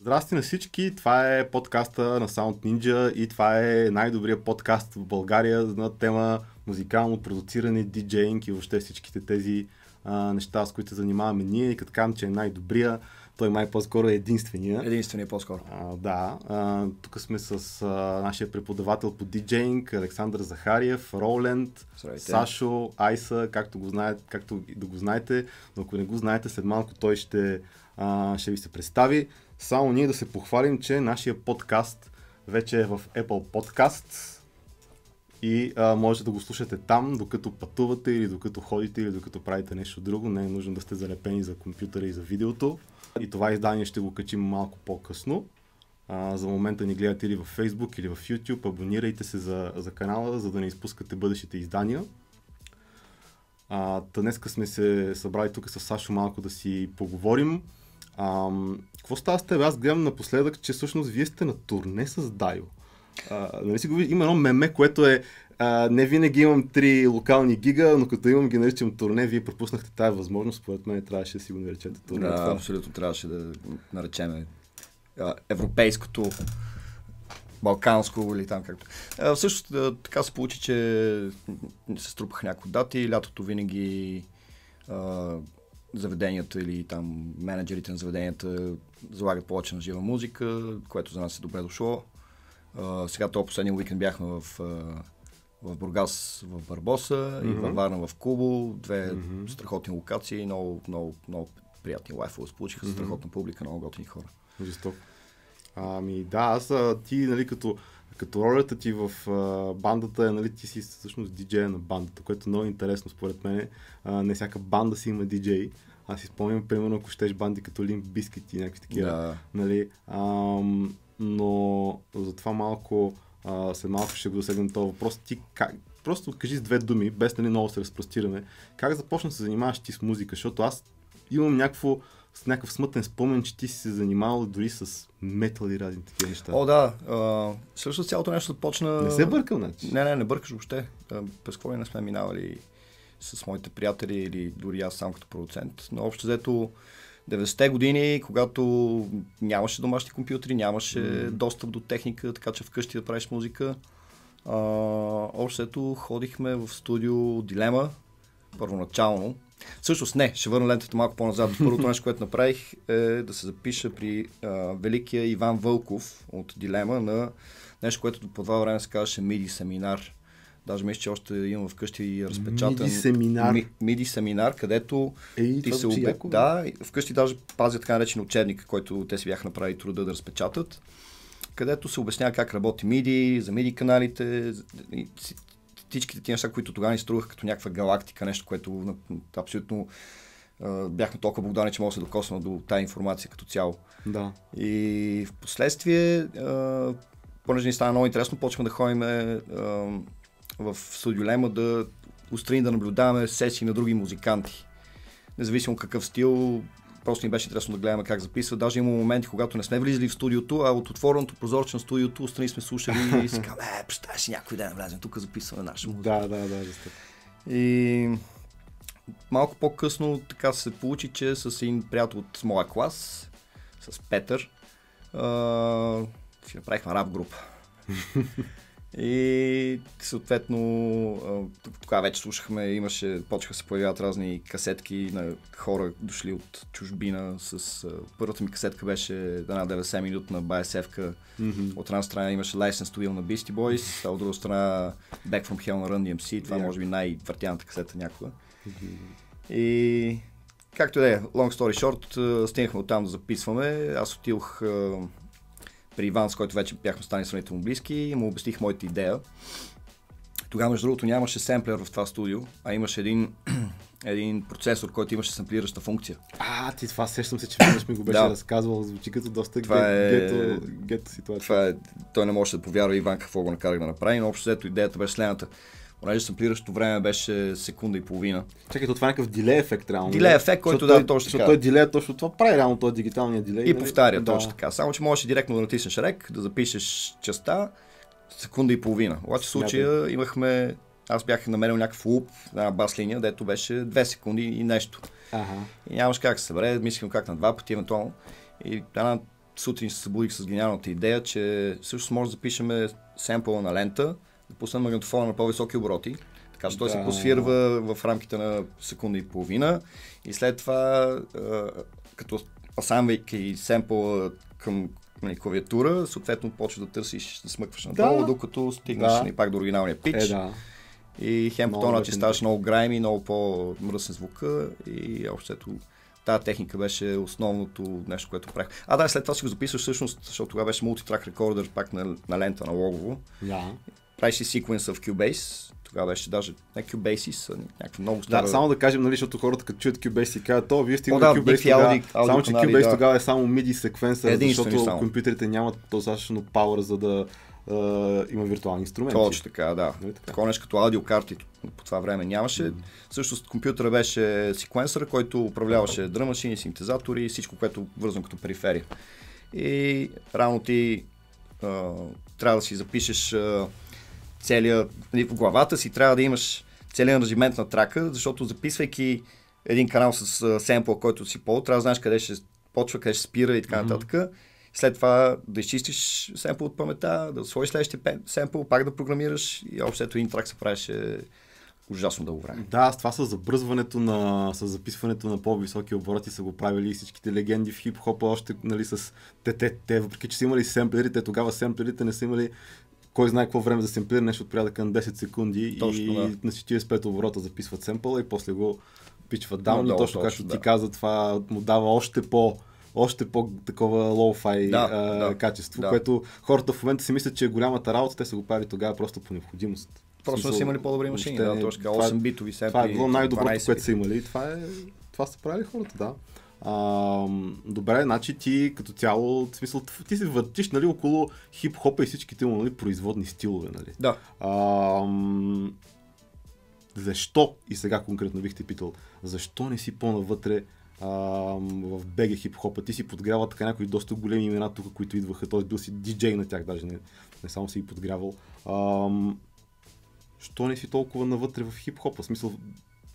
Здрасти на всички, това е подкаста на Sound Ninja и това е най-добрият подкаст в България на тема музикално продуциране, диджейнг и въобще всичките тези а, неща, с които занимаваме ние. И като казвам, че е най-добрия, той май по-скоро е единствения. Единствения по-скоро. А, да, а, тук сме с а, нашия преподавател по диджейнг, Александър Захариев, Роуленд, Здравейте. Сашо, Айса, както, го знаете, както да го знаете, но ако не го знаете, след малко той ще, а, ще ви се представи. Само ние да се похвалим, че нашия подкаст вече е в Apple Podcasts и а, можете да го слушате там, докато пътувате или докато ходите или докато правите нещо друго. Не е нужно да сте залепени за компютъра и за видеото. И това издание ще го качим малко по-късно. А, за момента ни гледате или в Facebook, или в YouTube. Абонирайте се за, за канала, за да не изпускате бъдещите издания. А, та днеска сме се събрали тук с Сашо малко да си поговорим. Ам, какво става с теб? Аз гледам напоследък, че всъщност вие сте на турне с Дайо. А, нали си го Има едно меме, което е а, не винаги имам три локални гига, но като имам ги наричам турне, вие пропуснахте тази възможност, според мен трябваше да си го наречете турне. Да, Това- абсолютно трябваше да наречем европейското, балканско или там както. А, а, така се получи, че се струпаха някои дати. Лятото винаги а, заведенията или там менеджерите на заведенията залагат повече на жива музика, което за нас е добре дошло. А, сега този последния уикенд бяхме в, а, в Бургас, в Барбоса и Мгм. във Варна в Кубо. Две Мгм. страхотни локации, много, много, много приятни лайфове получиха, Мгм. страхотна публика, много готини хора. Жестоко. Ами да, аз ти, нали, като, като ролята ти в а, бандата е, нали, ти си всъщност диджея на бандата, което е много интересно според мен. А, не всяка банда си има диджей. Аз си спомням, примерно, ако щеш банди като Limp Bizkit и някакви такива. Да. Нали, ам, но за това малко, а, след малко ще го засегнем този въпрос. Ти как, просто кажи с две думи, без нали много се разпростираме, как започна да се занимаваш ти с музика, защото аз имам някакво, с някакъв смътен спомен, че ти си се занимавал дори с метал и разни такива неща. О, да. А, всъщност цялото нещо започна... Не се бъркам, значи. Не, не, не бъркаш въобще. През какво не сме минавали с моите приятели или дори аз сам като продуцент. Но общо взето 90-те години, когато нямаше домашни компютри, нямаше М. достъп до техника, така че вкъщи да правиш музика. А, общо взето ходихме в студио Дилема, първоначално. Всъщност не, ще върна лентата малко по-назад. Първото нещо, което направих е да се запиша при а, великия Иван Вълков от Дилема на нещо, което по това време се казваше MIDI семинар. Даже мисля, че още имам вкъщи разпечатан. MIDI семинар. Ми- MIDI семинар, където Ей, ти се обе... Да, вкъщи даже пазя така наречен учебник, който те си бяха направили труда да разпечатат, където се обяснява как работи MIDI, за MIDI каналите, всичките ти неща, които тогава ни струваха като някаква галактика, нещо, което абсолютно бяхме толкова благодарни, че мога да се докосна до тази информация като цяло. Да. И в последствие, понеже ни стана много интересно, почваме да ходим в студио Лема да устрани да наблюдаваме сесии на други музиканти. Независимо какъв стил, просто ни беше интересно да гледаме как записват. Даже има моменти, когато не сме влизали в студиото, а от отвореното прозорче на студиото устрани сме слушали и си казваме, е, представяш си някой ден влезем тук, записваме наша музика. Да, да, да. И малко по-късно така се получи, че с един приятел от моя клас, с Петър, а, си направихме рап група. И съответно, тогава вече слушахме, имаше, почнаха се появяват разни касетки на хора дошли от чужбина. С, първата ми касетка беше една 90 минутна BSF-ка. Мгм. От една страна имаше License to Will на Beastie Boys, а от друга страна Back from Hell на Run DMC. Това Yeah. може би най-въртяната касета някога. И както и да е, long story short, стигнахме оттам да записваме. Аз отидох при Иван, с който вече бяхме стани сравнително близки и му обясних моята идея. Тогава, между другото, нямаше семплер в това студио, а имаше един, един процесор, който имаше семплираща функция. А, ти това сещам се, че веднъж ми го беше Да. разказвал. Звучи като доста Това ге- е- гето, гето ситуация. Това е, той не може да повярва Иван какво го накарах да направи, но общо взето идеята беше следната. Понеже семплиращото време беше секунда и половина. Чакай, то това е някакъв дилей ефект, реално. Дилей не? ефект, който да, точно Защото така. той дилей точно това прави, реално този дигиталния дилей. И нали? повтаря да. точно така. Само, че можеш директно да натиснеш рек, да запишеш частта секунда и половина. Обаче в случая имахме аз бях намерил някакъв луп, една бас линия, дето беше 2 секунди и нещо. Ага. И нямаш как се събере, мислим как на два пъти евентуално. И една сутрин се събудих с гениалната идея, че също може да запишем семпъла на лента, да пуснем магнитофона на по-високи обороти, така че той Да. се посвирва в рамките на секунда и половина и след това, като асамвайки семпъла към нали, клавиатура, съответно почва да търсиш, да смъкваш надолу, Да. докато стигнеш Да. нали, пак до оригиналния пич. Е, да. И хем начин лесен ставаш много грайми, много по-мръсен звука и общо ето тази техника беше основното нещо, което правих. А да, след това си го записваш всъщност, защото тогава беше мултитрак рекордер пак на, на лента на логово. Да. Правиш си секвенса в Cubase, тогава беше даже не Cubase, а някаква много стара. Да, само да кажем, нали, защото хората като чуят Cubase си казват, то вие сте имали да, Cubase някакви тогава, само че Cubase да. тогава е само MIDI секвенсър, защото само. компютрите нямат достатъчно power, за да а, има виртуални инструменти. Точно така, да. Нали така? Такова нещо като аудиокарти по това време нямаше. Всъщност компютъра беше секвенсъра, който управляваше дръм машини, синтезатори и всичко, което вързано като периферия. И рано ти а, трябва да си запишеш а, целия, нали, в главата си трябва да имаш целият аранжимент на трака, защото записвайки един канал с семпъл, който си пол, трябва да знаеш къде ще почва, къде ще спира и така нататък. След това да изчистиш семпъл от памета, да сложиш следващия семпъл, пак да програмираш и общо ето един трак се правеше ужасно дълго време. Да, с това с забръзването на, с записването на по-високи обороти са го правили и всичките легенди в хип-хопа, още нали, с те, те, те, въпреки че са имали семплери, те тогава семплерите не са имали кой знае какво време за семплиране, нещо от порядъка на 10 секунди Точно, и да. на 45 оборота записват семпъла и после го пичват даун точно точно, както ти да. каза, това му дава още по още по-такова лоу-фай Да, а, да, качество, да. което хората в момента си мислят, че е голямата работа, те са го правили тогава просто по необходимост. Просто не са смисъл, имали по-добри машини, въобще да, точно така, това е- 8 битови семпли. това е било най-доброто, 12 което са имали. и Това, е, това са правили хората, да. А, добре, значи ти като цяло, в смисъл, ти се въртиш нали, около хип-хопа и всичките му нали, производни стилове. Нали. Да. А, защо, и сега конкретно бих те питал, защо не си по-навътре а, в БГ хип-хопа? Ти си подгрявал така някои доста големи имена тук, които идваха, т.е. бил си диджей на тях, даже не, не само си ги подгрявал. А, що не си толкова навътре в хип-хопа? В смисъл,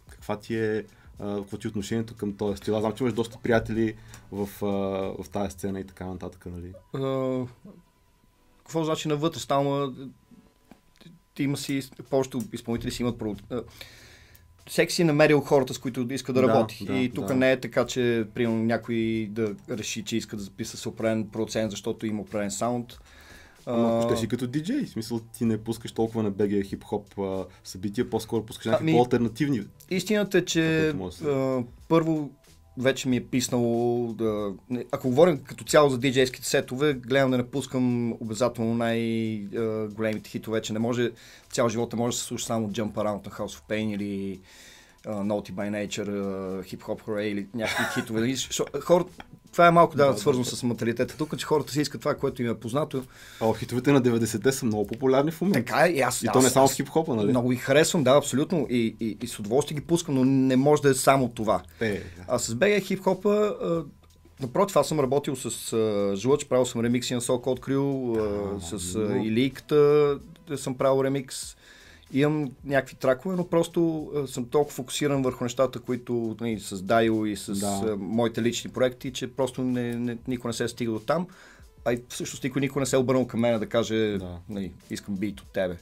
каква ти е, какво ти е отношението към този стил? Аз знам, че имаш доста приятели в, а, в тази сцена и така нататък, нали? А, какво значи навътре? Ти има си, повечето изпълнители си имат про- а, всеки си е намерил хората, с които иска да Да, работи. да, и тук да. не е така, че примерно някой да реши, че иска да записа с определен процент, защото има определен саунд. Ама А, ако ще си като диджей, в смисъл ти не пускаш толкова на БГ хип-хоп а, събития, по-скоро пускаш някакви Ами, по-алтернативни. Истината е, че а, първо вече ми е писнало да... Ако говорим като цяло за диджейските сетове, гледам да не пускам обязателно най-големите хитове, че не може цял живот не може да се слуша само Jump Around на House of Pain или uh, Naughty by Nature, uh, Hip Hop Hooray или някакви хитове. Нали? Шо- Хора, това е малко да, Да, да, свързано да. с материалитета тук, че хората си искат това, което им е познато. А хитовете на 90-те са много популярни в момента. Така е, и аз, И то не аз- само в аз хип-хопа, нали? Много ги харесвам, да, абсолютно. И, и, и с удоволствие ги пускам, но не може да е само това. Е, да. А с BG хип-хопа, напротив, аз съм работил с а, Жлъч, правил съм ремикси на Soul Code Crew, а, с а, много. Иликата да съм правил ремикс. Имам някакви тракове, но просто а, съм толкова фокусиран върху нещата, които нали, с Дайо и с Да. а, моите лични проекти, че просто не, не, никой не се е стигал до там. А и всъщност никой, никой не се е обърнал към мен да каже, Да. нали, искам бит от тебе.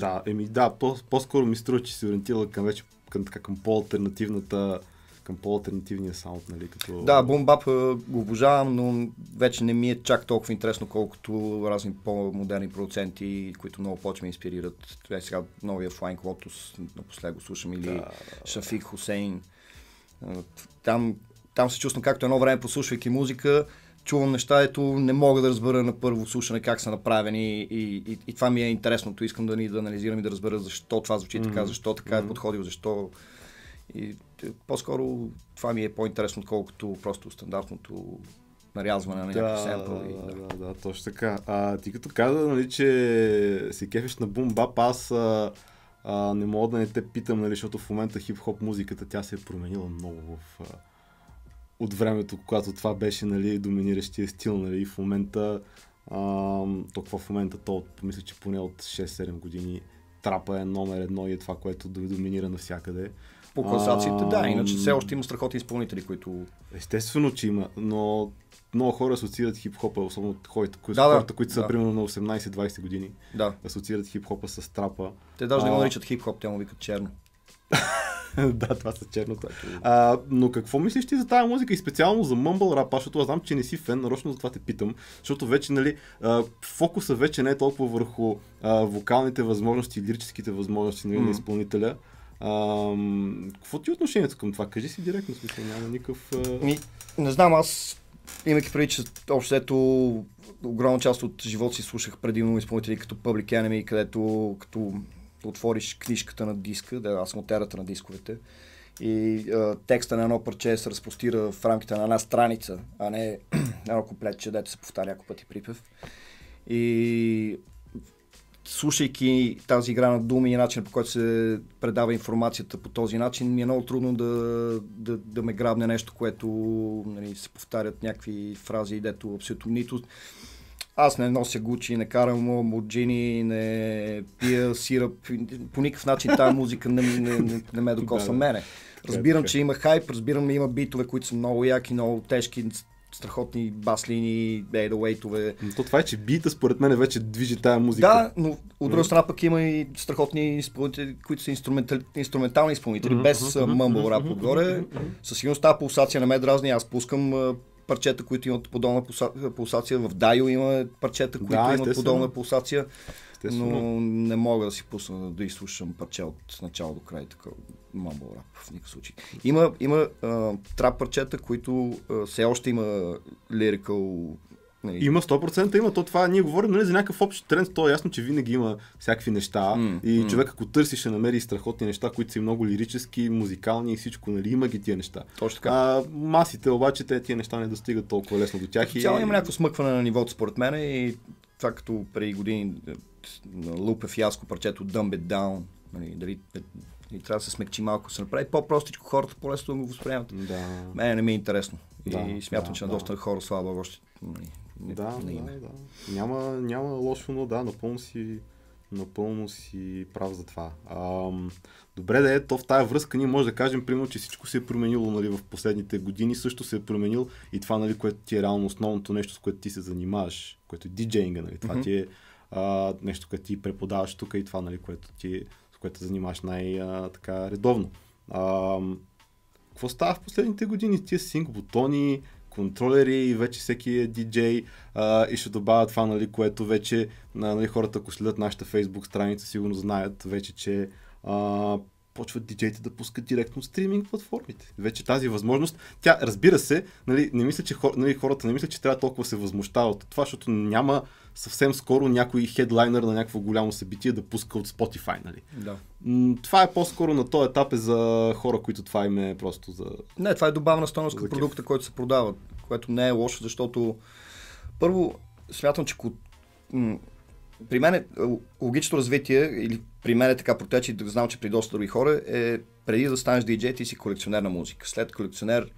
Да, еми да, по- по-скоро ми струва, че се ориентира към вече към, така, към по-алтернативната към по-алтернативния саунд, нали? Като... Да, бумбап го обожавам, но вече не ми е чак толкова интересно, колкото разни по-модерни продуценти, които много повече ме инспирират. Това е сега новия Flying Lotus, напоследък го слушам, или Да. Шафик Хусейн. Там, там се чувствам както едно време, послушвайки музика, чувам неща, ето не мога да разбера на първо слушане как са направени и, и, и това ми е интересното. Искам да ни да анализирам и да разбера защо това звучи така, Мгм. защо така е подходил, защо и по-скоро това ми е по-интересно, отколкото просто стандартното нарязване на някакъв семпъл. да, И, да, да. да, точно така. А, ти като каза, нали, че си кефиш на бум бап, аз а, а, не мога да не те питам, нали, защото в момента хип-хоп музиката тя се е променила много в, а, от времето, когато това беше нали, доминиращия стил. Нали, и в момента, а, толкова в момента, то мисля, че поне от 6-7 години трапа е номер едно и е това, което доминира навсякъде. По класациите, да, иначе все още има страхотни изпълнители, които... Естествено, че има, но много хора асоциират хип-хопа, особено хората, кои, Да, хората които са да. примерно на 18-20 години, Да. асоциират хип-хопа с трапа. Те даже не го А. наричат хип-хоп, те му викат черно. да, това са черното. А, но какво мислиш ти за тази музика и специално за Mumble Rap, защото аз знам, че не си фен, нарочно за това те питам, защото вече, нали, а, фокуса вече не е толкова върху а, вокалните възможности, лирическите възможности нали, Мгм. на изпълнителя. А, м, какво ти е отношението към това? Кажи си директно, смисъл, няма никакъв... А... Ми, не знам, аз имайки преди, че общо ето огромна част от живота си слушах предимно изпълнители като Public Enemy, където като отвориш книжката на диска, да, аз съм от ерата на дисковете, и а, текста на едно парче се разпростира в рамките на една страница, а не едно куплетче, дето се повтаря няколко пъти припев. И слушайки тази игра на думи и начинът по който се предава информацията по този начин, ми е много трудно да, да, да ме грабне нещо, което нали, се повтарят някакви фрази, дето абсолютно нито аз не нося гучи, не карам моджини, не пия сироп. По никакъв начин тази музика не, не, не, не ме докосва Да, да. мене. Разбирам, така. че има хайп, разбирам, има битове, които са много яки, много тежки, страхотни баслини, ейдауейтове. То това е, че бита според мен вече движи тая музика. Да, но от друга страна пък има и страхотни изпълнители, които са инструментал, инструментални изпълнители, без мъмбъл рап отгоре. Със сигурност тази пулсация не ме дразни. Аз пускам парчета, които имат подобна пулса- пулсация. В Дайо има парчета, които Да, имат естествено. подобна пулсация. Естествено. Но не мога да си пусна да изслушам парче от начало до край такова мъмбъл рап в никакъв случай. Има, има а, трап парчета, които а, все още има лирикал нали, Има 100% има. То това ние говорим нали, за някакъв общ тренд. То е ясно, че винаги има всякакви неща. М, и м. човек, ако търси, ще намери страхотни неща, които са и много лирически, музикални и всичко. Нали, има ги тия неща. Точно така. А, масите обаче, те тия неща не достигат толкова лесно до тях. Цяло има някакво смъкване на нивото според мен и това като преди години е, Лупе фиаско парчето Dumb It Down, нали, дали е, и трябва да се смекчи малко, се направи по-простичко, хората по-лесно да го възприемат. Да. Мене не ми е интересно. Да, и смятам, да, че на да. доста хора, слава Богу, още нали, Да, да, да. Няма, няма лошо, но да, напълно си, напълно си прав за това. Ам, добре да е, то в тази връзка ние може да кажем, примерно, че всичко се е променило нали, в последните години, също се е променил и това, нали, което ти е реално основното нещо, с което ти се занимаваш, което е диджейнга, нали, това Мгм. ти е а, нещо, което ти преподаваш тук и това, нали, което ти, с което се занимаваш най-така редовно. Какво става в последните години? Тия синк бутони, контролери и вече всеки е диджей а, и ще добавя това, нали, което вече на, нали, хората, ако следят нашата фейсбук страница, сигурно знаят вече, че а, почват диджеите да пускат директно стриминг платформите. Вече тази възможност, тя разбира се, нали, не мисля, че хор, нали, хората не мисля, че трябва толкова се възмущават от това, защото няма съвсем скоро някой хедлайнер на някакво голямо събитие да пуска от Spotify. Нали. Да. Това е по-скоро на този етап е за хора, които това им е просто за... Не, това е добавна стойност към продукта, който се продава, което не е лошо, защото първо смятам, че при мен е, л- логично развитие, или при мен е така протече, да знам, че при доста други хора, е преди да станеш диджей, ти си колекционер на музика. След колекционер,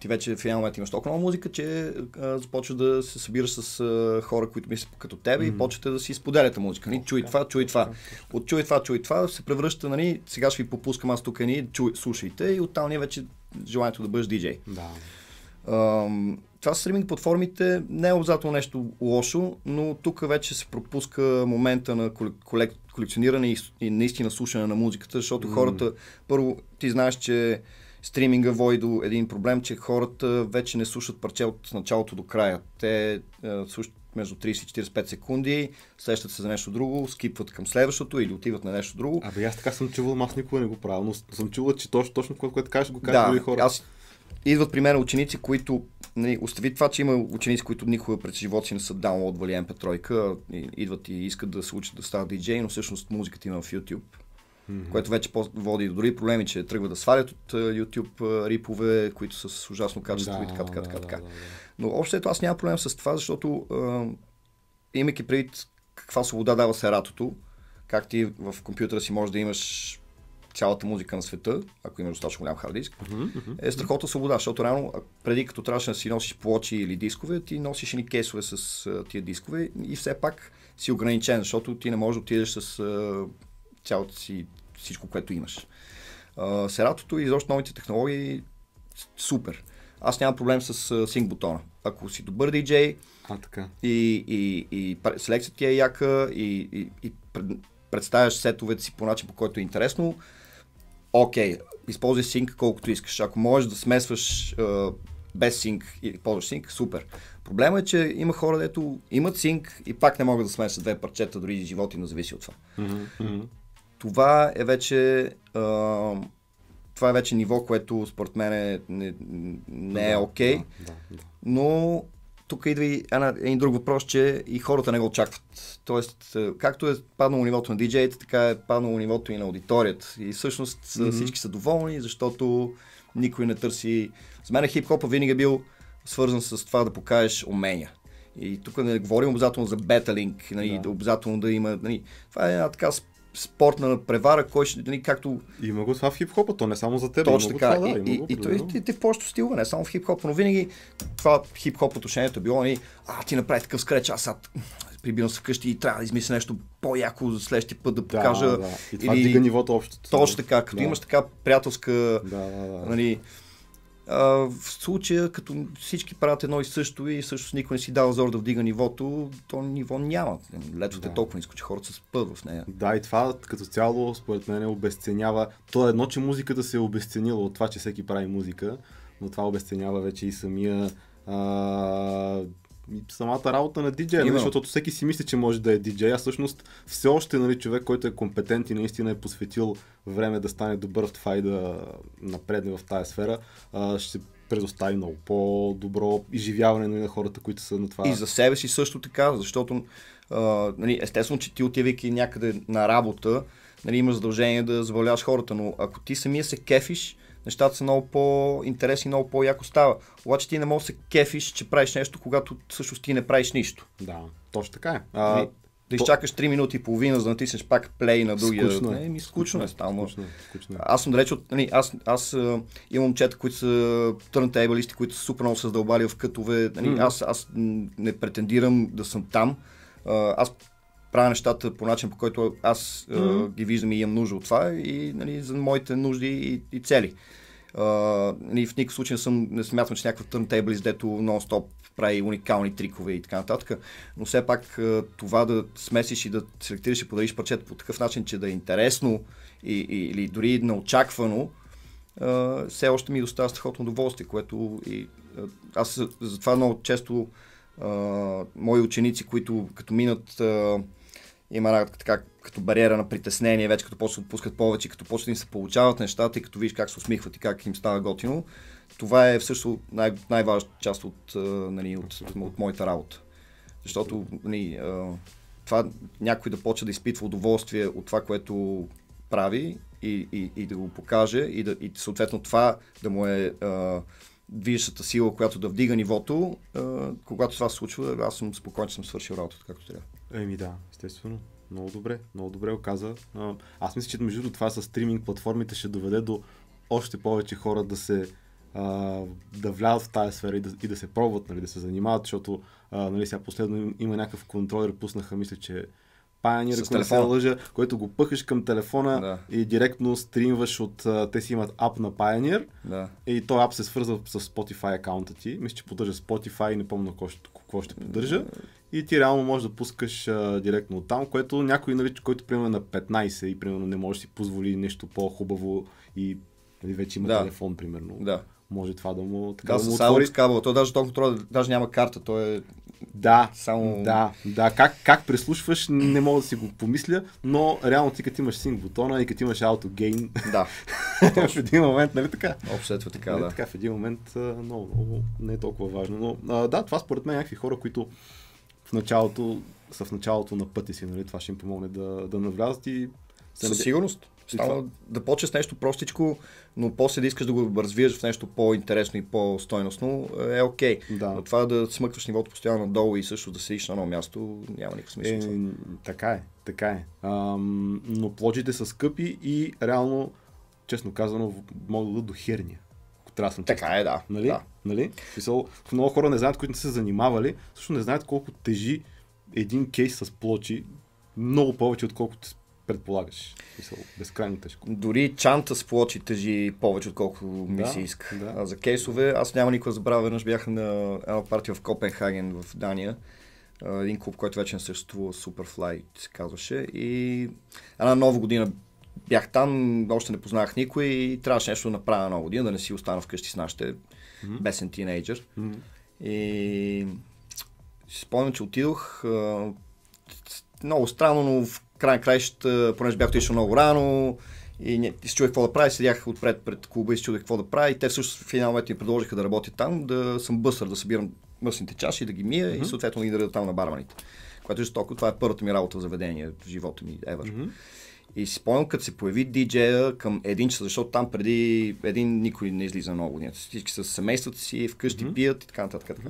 ти вече в един момент имаш толкова много музика, че а, започваш да се събираш с а, хора, които мислят като тебе и почвате да си споделяте музика. Нали? Чуй това, чуй това. От чуй това, чуй това се превръща, нали, сега ще ви попускам аз тук ни, чуй, слушайте и оттам ние вече желанието да бъдеш диджей. Да. Ам, това с стриминг платформите не е обязателно нещо лошо, но тук вече се пропуска момента на колек- колек- колекциониране и, и наистина слушане на музиката, защото хората, първо, ти знаеш, че стриминга води до един проблем, че хората вече не слушат парче от началото до края. Те а, слушат между 30 и 45 секунди, сещат се за нещо друго, скипват към следващото или отиват на нещо друго. Абе, аз така съм чувал, аз никога не го правя, но съм чувал, че точно, точно което, което кажеш, го кажеш други хора. аз идват при мен ученици, които, нали, остави това, че има ученици, които никога през живота си не са даунлодвали MP3, и, идват и искат да се учат да стават диджей, но всъщност музиката има в YouTube. Мгм. Което вече води до други проблеми, че тръгват да свалят от YouTube рипове, които са с ужасно качество и така, така, така, така. Да, да, да. Но общо ето аз нямам проблем с това, защото а, имайки предвид каква свобода дава сератото, как ти в компютъра си можеш да имаш цялата музика на света, ако имаш достатъчно голям хард диск, мгм. е страхотна свобода, защото реално а, преди като трябваше да си носиш плочи или дискове, ти носиш ни кейсове с а, тия дискове и все пак си ограничен, защото ти не можеш да отидеш с а, цялото си, всичко, което имаш. А, Сератото и изобщо новите технологии, супер. Аз нямам проблем с синк бутона. Ако си добър диджей А, така. и, и, и пр- селекцията ти е яка и, и, и пред- представяш сетовете си по начин, по който е интересно, окей, използвай синк колкото искаш. Ако можеш да смесваш а, без синк и ползваш синк, супер. Проблема е, че има хора, дето имат синк и пак не могат да смесят две парчета, дори и живота им зависи от това. Мгм. Това е вече а, това е вече ниво, което според мен е, не, не е окей, Да, да, да. но тук идва и една, един друг въпрос, че и хората не го очакват. Тоест, е, както е паднало нивото на диджеите, така е паднало нивото и на аудиторията. И всъщност mm-hmm. всички са доволни, защото никой не търси... За мен хип-хопа винаги е бил свързан с това да покажеш умения. И тук не говорим обязателно за беталинг, нали, Да. обязателно да има... Нали, това е една така спортна превара, кой ще, нали, както Има го това в хип-хопа, то не само за теб. точно така. Това, да, и, и, и, той, и, и в повечето стилове, не само в хип-хоп, но винаги това хип-хоп отношението е било, нали, а ти направи такъв скреч, аз сега прибирам се вкъщи и трябва да измисля нещо по-яко за следващия път да покажа. да. И това или- дига нивото общо. Точно така, като да. имаш така приятелска, Да, да, да. нали, а, в случая, като всички правят едно и също и всъщност никой не си дава зор да вдига нивото, то ниво няма. Летвата Да. е толкова ниско, че хората се спът в нея. Да, и това като цяло, според мен, обесценява. То е едно, че музиката се е обесценила от това, че всеки прави музика, но това обесценява вече и самия а, самата работа на диджея, нали, защото всеки си мисли, че може да е диджей, а всъщност все още нали, човек, който е компетент и наистина е посветил време да стане добър в това и да напредне в тази сфера, ще предостави много по-добро изживяване нали, на хората, които са на това. И за себе си също така, защото а, нали, естествено, че ти отивайки някъде на работа, нали, имаш задължение да забавляваш хората, но ако ти самия се кефиш, нещата са много по-интересни, много по-яко става. Обаче ти не можеш да се кефиш, че правиш нещо, когато всъщност ти не правиш нищо. Да, точно така е. А, да изчакаш 3 минути и половина, за да натиснеш пак плей на другия. Скучно е. Не, ми скучно е стално. Скучно е, скучно е. Аз съм далеч от... Нали, аз, аз а, имам момчета, които са търнтейбалисти, които са супер много се задълбали в кътове. Нали, аз, аз не претендирам да съм там. А, аз правя нещата по начин, по който аз Мгм. ги виждам и имам нужда от това и нали, за моите нужди и, и цели. А, нали, в никакъв случай не, съм, не смятам, че някакъв търнтейбълист, дето нон-стоп прави уникални трикове и така нататък. Но все пак това да смесиш и да селектираш и подариш парчета по такъв начин, че да е интересно и, и, или дори неочаквано, а, все още ми доставя страхотно удоволствие, което и, а, аз за- затова много често мои ученици, които като минат има така като бариера на притеснение, вече като почват да отпускат повече, като почват да им се получават нещата и като видиш как се усмихват и как им става готино, това е всъщност най- най-важната част от, нали, от, от, моята работа. Защото нали, това някой да почне да изпитва удоволствие от това, което прави и, и, и да го покаже и, да, и съответно това да му е а, движещата сила, която да вдига нивото, когато това се случва, аз съм спокоен, че съм свършил работата както трябва. Еми да, естествено. Много добре, много добре оказа. Аз мисля, че между това с стриминг платформите ще доведе до още повече хора да се а, да влязат в тази сфера и да, и да се пробват, нали, да се занимават, защото а, нали, сега последно им- има някакъв контролер, пуснаха, мисля, че Pioneer, ако не се лъжа, който го пъхаш към телефона Да. и директно стримваш от... Те си имат ап на Pioneer Да. и този ап се свързва с Spotify акаунта ти. Мисля, че поддържа Spotify, не помня какво ще, какво ще поддържа. И ти реално можеш да пускаш а, директно от там, което някой, нали, който примерно е на 15 и примерно не може да си позволи нещо по-хубаво и нали, вече има Да. телефон, примерно. Да. Може това да му, така Да, да, му с отвори. Кабела. Той даже този контрол даже няма карта. Той е Да, Само- да, да. Как, как преслушваш, не мога да си го помисля, но реално ти като имаш синк бутона и като имаш auto gain, да. в един момент, нали така? Общо е така, Нали да. така в един момент много, много не е толкова важно. Но а, да, това според мен някакви хора, които в началото са в началото на пътя си, нали? това ще им помогне да, да навлязат и Със сигурност. Става да почнеш с нещо простичко, но после да искаш да го развиеш в нещо по-интересно и по-стойностно е окей. Да. Но това да смъкваш нивото постоянно надолу и също да седиш на едно място няма никакъв смисъл. Е, така е, така е. Ам, но плоджите са скъпи и реално, честно казано, могат да дадат до херния. Трябва да съм така е, да. Нали? да. нали? Смисъл, много хора не знаят, които не са се занимавали, също не знаят колко тежи един кейс с плочи, много повече, отколкото предполагаш. Мисъл, безкрайно тежко. Дори чанта с плочи тежи повече, отколкото ми Да, се иска. да. А за кейсове, аз няма никога забравя, веднъж бях на една партия в Копенхаген в Дания. Един клуб, който вече не съществува, Superfly се казваше. И една нова година бях там, още не познах никой и трябваше нещо да направя на нова година, да не си остана вкъщи с нашите бесен тинейджър. М. И си спомням, че отидох. Много странно, но в край на краищата, понеже бях отишъл много рано и не, и се чудех какво да правя, седях отпред пред клуба и се чудех какво да правя. И те всъщност в един момент ми предложиха да работя там, да съм бъсър, да събирам мъсните чаши, да ги мия и съответно да ги даря там на барманите. Което е жестоко. Това е първата ми работа в заведение в живота ми ever. Мгм. И си спомням, като се появи диджея към един час, защото там преди един никой не излиза много години. Всички с семействата си, вкъщи Мгм. пият и така нататък. така.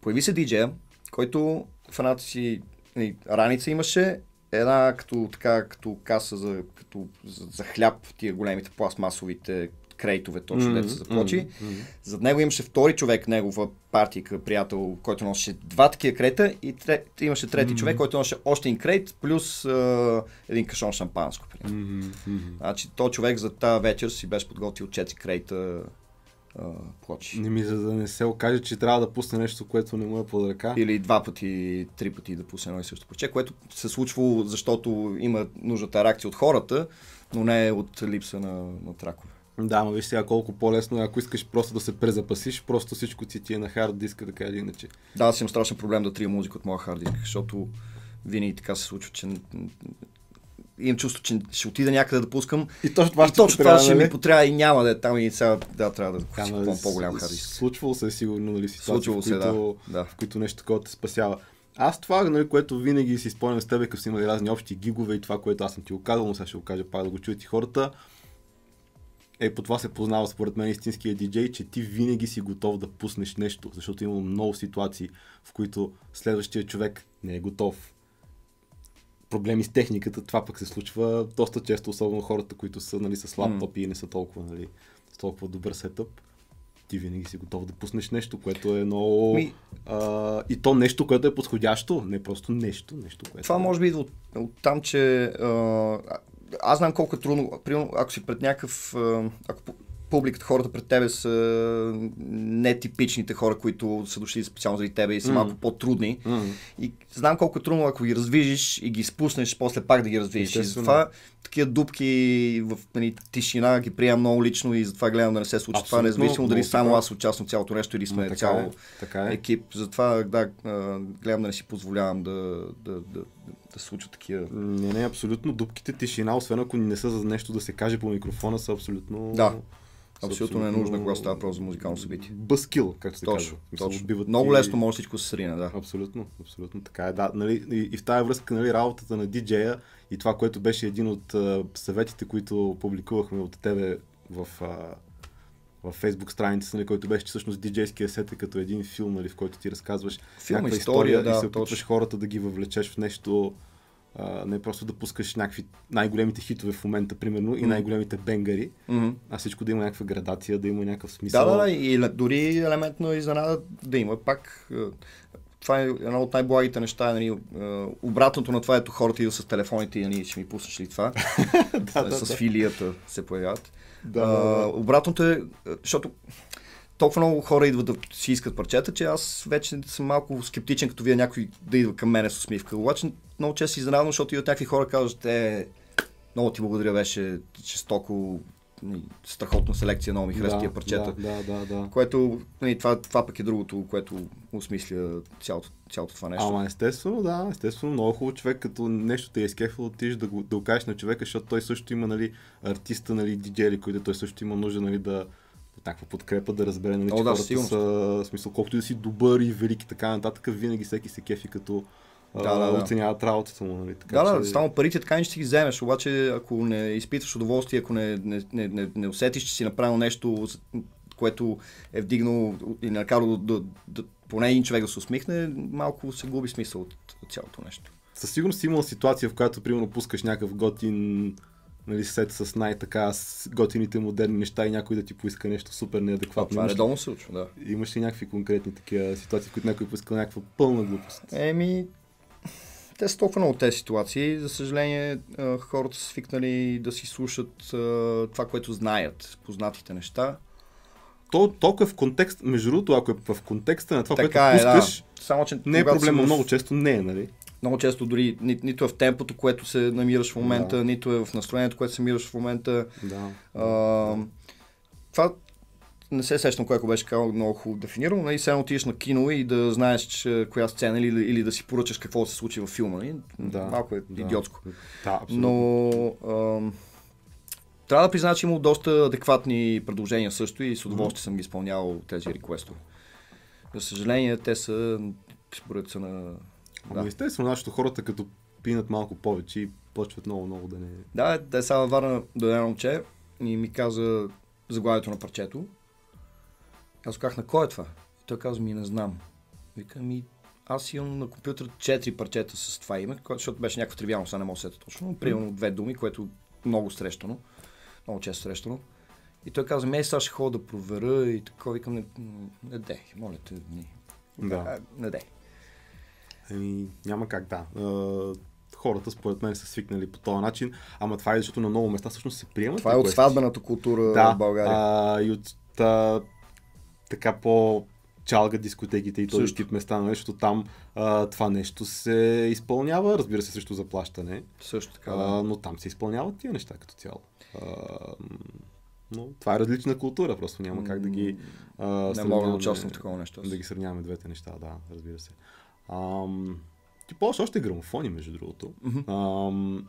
Появи се диджея, който в едната си нали, раница имаше една като, така, като каса за, като, за, за хляб, тия големите пластмасовите крейтове, точно Мгм, дето се заплочи. мгм, мгм. Зад него имаше втори човек, негова партийка, приятел, който носеше два такива крета и тре, имаше трети човек, който носеше още един крейт, плюс а, един кашон шампанско. мгм. Значи, то човек за тази вечер си беше подготвил 4 крейта плочи. Не ми, за да не се окаже, че трябва да пусне нещо, което не му е под ръка. Или два пъти, три пъти да пусне едно и също плоче, което се случва, защото има нужната реакция от хората, но не от липса на, на тракове. Да, ма виж сега колко по-лесно е, ако искаш просто да се презапасиш, просто всичко ти ти е на хард диска, така или иначе. Да, аз имам страшен проблем да трия музика от моя хард диск, защото винаги така се случва, че имам чувство, че ще отида някъде да пускам И точно това и ще точно това ще нали? ми потрябва и няма да е там и сега да, трябва да Ама, купувам по-голям с- хард диск. Случвало се е сигурно, нали, Случвало в се, които, да. да. в които нещо такова те спасява. Аз това, нали, което винаги си спомням с тебе, като си имали разни общи гигове и това, което аз съм ти го казал, но сега ще го кажа пак да го чуят и хората, е по това се познава според мен истинския диджей, че ти винаги си готов да пуснеш нещо, защото има много ситуации, в които следващия човек не е готов. Проблеми с техниката, това пък се случва доста често, особено хората, които са нали, с лаптопи и не са толкова, нали, с толкова добър сетъп. Ти винаги си готов да пуснеш нещо, което е много... Ми- А, и то нещо, което е подходящо, не просто нещо, нещо, което Това е... може би идва от, от там, че а, аз знам колко е трудно, примерно, ако си пред някакъв, ако публиката, хората пред тебе са нетипичните хора, които са дошли специално заради тебе и са Мгм. малко по-трудни. М. И знам колко е трудно, ако ги раздвижиш и ги спуснеш, после пак да ги раздвижиш. И затова такива дупки в нали, тишина ги приемам много лично и затова гледам да не се случва това, независимо дали само аз участвам цялото нещо или сме така цял е, така е. екип. Затова да, гледам да не си позволявам да, да, да, да, случват такива. Не, не, абсолютно. Дупките тишина, освен ако не са за нещо да се каже по микрофона, са абсолютно... Да. Абсолютно не е нужно, когато става въпрос за музикално събитие. Бъскил, както се Точно, казва. Мисъл, точно. убиват Много ти- лесно може всичко се срине, да. Абсолютно, абсолютно така е. Да, нали, и, и в тази връзка нали, работата на диджея и това, което беше един от а, съветите, които публикувахме от тебе в, а, в Facebook страницата, нали, който беше, че всъщност диджейския сет е като един филм, нали, в който ти разказваш Филм, някаква история, да, и се опитваш точно. хората да ги въвлечеш в нещо, а, не просто да пускаш някакви най-големите хитове в момента, примерно, и Мгм. най-големите бенгъри, Мгм. а всичко да има някаква градация, да има някакъв смисъл. Да, да, да, и дори елемент на изненада да има. Пак, е, това е едно от най-благите неща. Нали, е, обратното на това ето хората идват с телефоните и нали, ще ми пуснеш ли това? да, да, с да. филията се появяват. Да, А, да, да. Обратното е, е, защото толкова много хора идват да си искат парчета, че аз вече съм малко скептичен, като вие някой да идва към мене с усмивка. Обаче много често си изненадвам, защото идват някакви хора казват, е, много ти благодаря, беше жестоко, нали, страхотна селекция, много ми хареса да, тия парчета. Да, да, да, да. Което, нали, това, това пък е другото, което осмисля цялото, цялото това нещо. Ама естествено, да, естествено, много хубаво човек, като нещо те е изкефил, отидеш да го, да го кажеш на човека, защото той също има, нали, артиста, нали, диджери, които той също има нужда, нали, да от някаква подкрепа, да разбере, нали, О, че да, хората сигурно. са, смисъл, колкото и да си добър и велик и така нататък, винаги всеки се кефи, като Да, а, да, да. оценяват работата му, нали, така Да, да, че... само парите така не ще си ги вземеш, обаче ако не изпитваш удоволствие, ако не, не, не, не, не усетиш, че си направил нещо, което е вдигнало и накарало да, да, да, поне един човек да се усмихне, малко се губи смисъл от, от цялото нещо. Със сигурност си имал ситуация, в която, примерно, пускаш някакъв готин нали, сет с най-така готините модерни неща и някой да ти поиска нещо супер неадекватно. това редовно се случва, да. Имаш ли някакви конкретни такива ситуации, в които някой поиска някаква пълна глупост? Еми, те са толкова много тези ситуации. За съжаление, хората са свикнали да си слушат това, което знаят, познатите неща. То толкова в контекст, между другото, ако е в контекста на това, Така което е, пускаш, да. Само, че не е си проблема, в- много често не е, нали? Много често дори ни, нито е в темпото, което се намираш в момента, Да. нито е в настроението, което се намираш в момента. Да. А, това не се сещам кое ако беше казал много хубаво дефинирано. Нали, сега отидеш на кино и да знаеш че, коя сцена или, или да си поръчаш какво се случи във филма. Нали? Да, Малко е да. идиотско. Да, абсолютно. Но ам, трябва да призная, че има доста адекватни предложения също и с удоволствие съм ги изпълнявал тези реквестове. За съжаление, те са според са на... Ами Да. естествено, защото хората като пинат малко повече и почват много-много да не... Да, те сега във Варна до едно момче и ми каза заглавието на парчето. Аз казах, на кой е това? И той каза, ми не знам. Вика, ми аз имам на компютър четири парчета с това име, защото беше някакво тривиално, сега не мога да се сетя точно. Примерно две думи, което много срещано. Много често срещано. И той каза, ме сега ще ходя да проверя и така, викам, не, не дей, моля те, не. Да. Не дей. Ами, няма как, да. А, хората, според мен, са свикнали по този начин, ама това е защото на много места всъщност се приемат. Това е от сватбената култура да, в България. А, и от та, така по чалга дискотеките и този Също. тип места, нали, защото там а, това нещо се изпълнява, разбира се, срещу заплащане, Също така. а, Да. но там се изпълняват тия неща като цяло. А, но това е различна култура, просто няма как да ги а, Не мога да участвам в такова нещо. да ги сравняваме двете неща, да, разбира се. Ам, ти ползваш още грамофони, между другото. Мгм. Ам,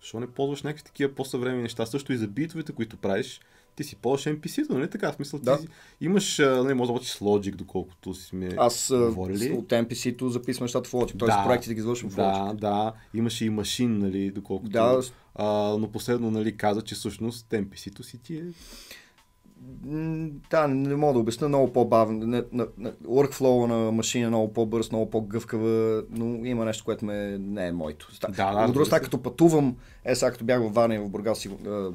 защо не ползваш някакви такива по-съвременни неща? Също и за битовете, които правиш, ти си ползваш NPC-то, нали така? В смисъл, Да. ти имаш, нали, може да работиш с Logic, доколкото си сме Аз говорили. от NPC-то записвам нещата в Logic, т.е. проектите ги извършвам в Logic. Да, да, имаше и машин, нали, доколкото. Да, А, но последно, нали, каза, че всъщност NPC-то си ти е... да, не мога да обясня, много по-бавно. Workflow на машина е много по-бърз, много по-гъвкава, но има нещо, което ме, не е моето. Да, да, От друга страна, като пътувам, е сега като бях във Варна и в Бургас,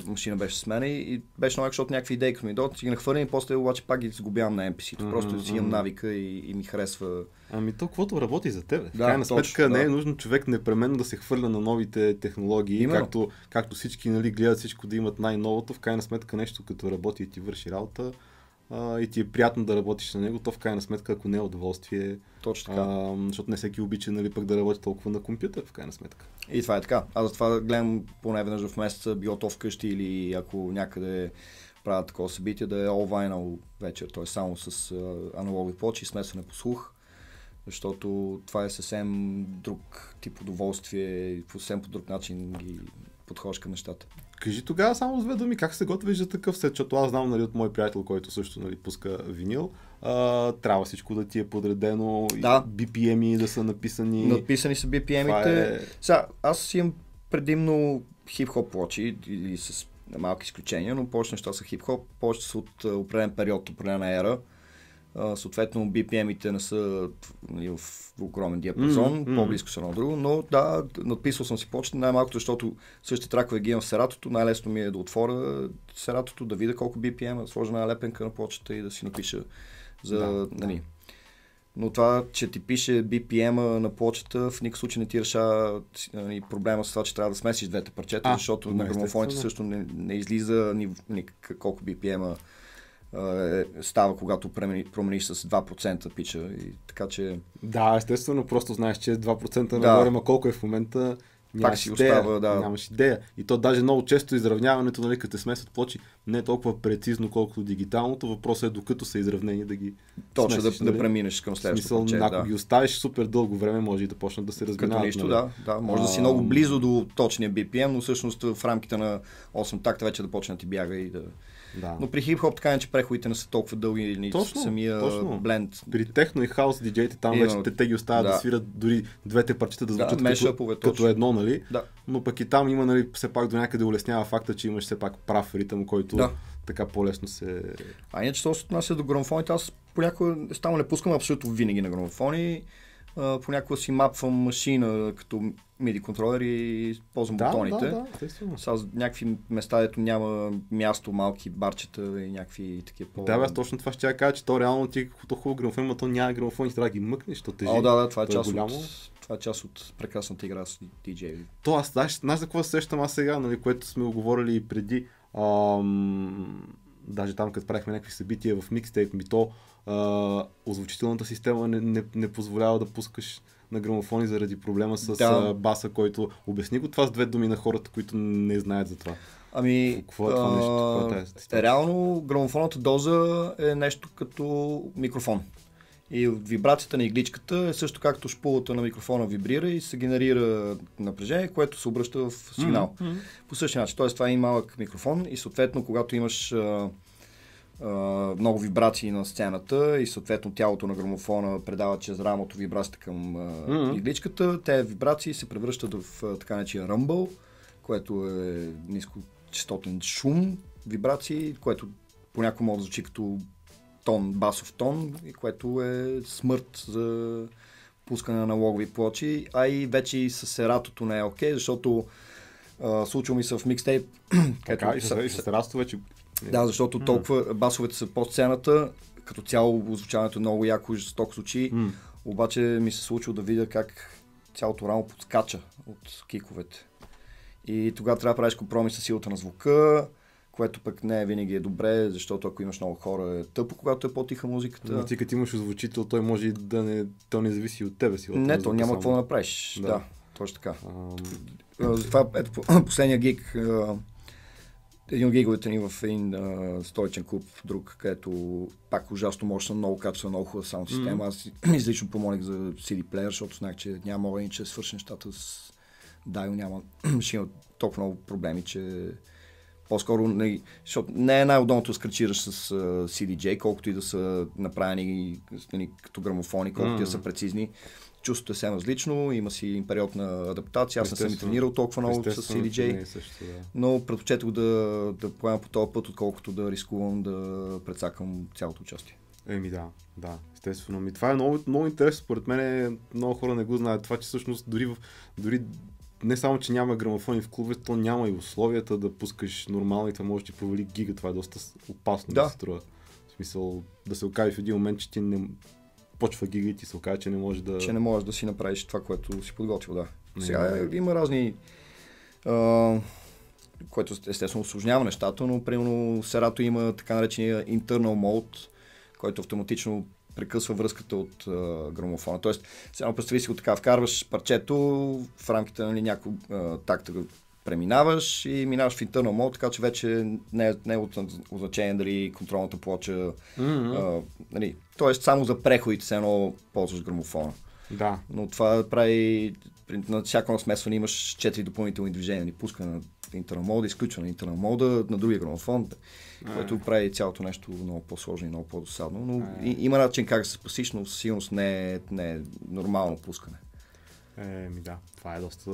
машина беше с мен и беше много, защото някакви идеи, като ми дойдат, си ги нахвърлям и после обаче пак ги сгубявам на NPC-то. Просто си имам навика и, и ми харесва. Ами то, каквото работи за тебе. В Да, крайна точно, сметка не е да. нужно човек непременно да се хвърля на новите технологии, Именно. както, както всички нали, гледат всичко да имат най-новото. В крайна сметка нещо като работи и ти върши работа а, и ти е приятно да работиш на него, то в крайна сметка, ако не е удоволствие, Точно така. а, защото не всеки обича нали, пък да работи толкова на компютър, в крайна сметка. И това е така. Аз затова гледам поне веднъж в месеца, било то вкъщи или ако някъде правят такова събитие, да е all vinyl вечер, т.е. само с аналогови плочи, смесване по слух, защото това е съвсем друг тип удоволствие съвсем по друг начин ги подхождаш към нещата. Кажи тогава само с две думи, как се готвиш за такъв сет, защото аз знам нали, от мой приятел, който също нали, пуска винил, а, трябва всичко да ти е подредено, и Да. BPM-и да са написани. Надписани са BPM-ите. е... Сега, аз имам предимно хип-хоп плочи, или с малки изключения, но повече неща са хип-хоп, повече са от определен период, определена ера. А, съответно, BPM-ите не са нали, в огромен диапазон, мгм. по-близко са едно друго, но да, надписал съм си почта, най-малкото, защото същите тракове ги имам в Сератото, най-лесно ми е да отворя Сератото, да видя колко BPM, да сложа една лепенка на почта и да си напиша за, Да, нали, но това, че ти пише BPM-а на плочата, в никакъв случай не ти решава нали, проблема с това, че трябва да смесиш двете парчета, А, защото да, на грамофоните също не, не излиза ни, ни, колко BPM-а е, става, когато промениш с 2% пича. И, така че Да, естествено, просто знаеш, че е 2% Да. нагоре, ма колко е в момента, нямаш си идея, остава, да. нямаш идея. И то даже много често изравняването, нали, като те смесват плочи, не е толкова прецизно, колкото дигиталното. Въпросът е докато са изравнени да ги точно смесиш, да, нали? да преминеш към следващото смисъл, ако Да. ги оставиш супер дълго време, може и да почнат да се Като разминават. нищо, нали? да, да. Може да си А, много близо до точния BPM, но всъщност в рамките на 8 такта вече да почне да ти бяга и да... да. Но при хип-хоп така е, че преходите не са толкова дълги или Точно, самия точно. бленд. При техно и хаус диджеите там Именно. вече те, те ги оставят да. Да. свират дори двете парчета да Да, звучат мешъпове, като, като едно, нали? Да. Но пък и там има, нали, все пак до някъде улеснява факта, че имаш все пак прав ритъм, който Да. така по-лесно се... А иначе, що се отнася до грамофоните, аз понякога само не пускам абсолютно винаги на грамофони. Понякога си мапвам машина като MIDI контролер и ползвам Да, бутоните. да, да, естествено. С някакви места, дето няма място, малки барчета и някакви такива по... Да, бе, точно това ще я кажа, че то реално ти като хубаво грамофон, но то няма грамофон и трябва да ги мъкнеш, то тежи. О, да, да, това е е част голямо. от... Това е част от прекрасната игра с DJ. То аз, знаеш, знаеш за какво се сещам аз сега, нали, което сме оговорили и преди. Ам, даже там, като правихме някакви събития в микстейп ми, то а, озвучителната система не, не, не позволява да пускаш на грамофони заради проблема с Да. баса, който обясни го това с две думи на хората, които не знаят за това. Ами, Какво е това нещо? Какво е тази реално грамофонната доза е нещо като микрофон. И вибрацията на игличката е също както шпулата на микрофона вибрира и се генерира напрежение, което се обръща в сигнал. Мгм. По същия начин. Тоест, това е и малък микрофон и съответно, когато имаш а, много вибрации на сцената и съответно тялото на грамофона предава чрез рамото вибрацията към Мгм. игличката, те вибрации се превръщат в така наречения ръмбъл, което е нискочастотен шум, вибрации, което понякога може да звучи като тон, басов тон, и което е смърт за пускане на аналогови плочи, а и вече и с ератото не е окей, защото а, случва ми се в микстейп. Така, и с, и с Расто вече. Да, защото толкова басовете са под сцената, като цяло озвучаването е много яко и жестоко звучи, М. обаче ми се случва да видя как цялото рамо подскача от киковете. И тогава трябва да правиш компромис с силата на звука, което пък не е винаги е добре, защото ако имаш много хора е тъпо, когато е по-тиха музиката. Да. Ти като имаш озвучител, той може да не, то не зависи от тебе си. Не, то няма какво да направиш. Да. Да, точно така. А, Затова, ето, по- последния гиг, един от гиговете ни в един а, столичен клуб, друг, където пак ужасно мощна, много качествена, много хубава саунд система. Аз излично помолих за CD плеер, защото знах, че няма мога да свърши нещата с Дайо, няма, ще има толкова много проблеми, че по-скоро, не, защото не е най-удобното да скачираш с а, CDJ, колкото и да са направени нали, като грамофони, колкото и да са прецизни. Чувството е съвсем различно, има си период на адаптация. Аз не съм и тренирал толкова много с CDJ, е също, да. но предпочетох да, да поема по този път, отколкото да рискувам да прецакам цялото участие. Еми да, да, естествено. Ми, това е много, много интересно, според мен много хора не го знаят. Това, че всъщност дори, в, дори не само, че няма грамофони в клубовете, то няма и условията да пускаш нормално и това може да ти провали гига. Това е доста опасно да, Да. се струва. В смисъл да се окаже в един момент, че ти не почва гига и ти се окаже, че не може да... Че не можеш да си направиш това, което си подготвил, да. Не, Сега не. има разни... А, което естествено осложнява нещата, но примерно Серато има така наречения internal mode, който автоматично прекъсва връзката от а, грамофона. Тоест, сега представи си го така, вкарваш парчето в рамките на нали, няколко а, такта го преминаваш и минаваш в internal mode, така че вече не е, не е от, от значение дали контролната плоча М-м. а, нали, тоест само за преходите се едно ползваш грамофона. Да. Но това прави, на всяко едно смесване имаш 4 допълнителни движения. Ни пускане на интернал мода, изключване на интернал мода, на другия грамофон, което прави цялото нещо много по-сложно и много по-досадно. Но и, има начин как да се спасиш, но със сигурност не е, не е нормално пускане. Еми да, това е доста,